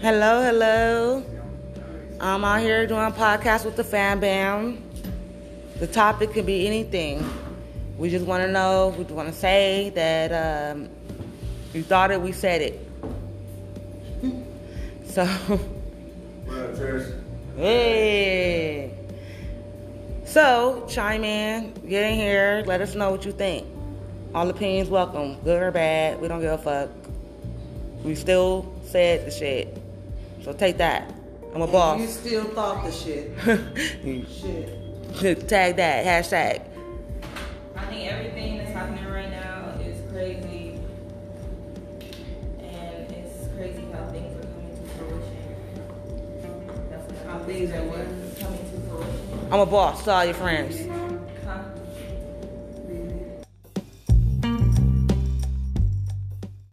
Hello, hello. I'm out here doing a podcast with the fan Bam. The topic can be anything. We just want to know, we want to say that um, you thought it, we said it. So, What up, Trish? hey. So, chime in, get in here, let us know what you think. All opinions welcome, good or bad, we don't give a fuck. We still said the shit. So take that. I'm a You boss. You still thought the shit. Shit. Tag that, hashtag. I think everything that's happening right now is crazy. And it's crazy how things are coming to fruition. That's How things are what? Coming to fruition. I'm a boss to all your friends.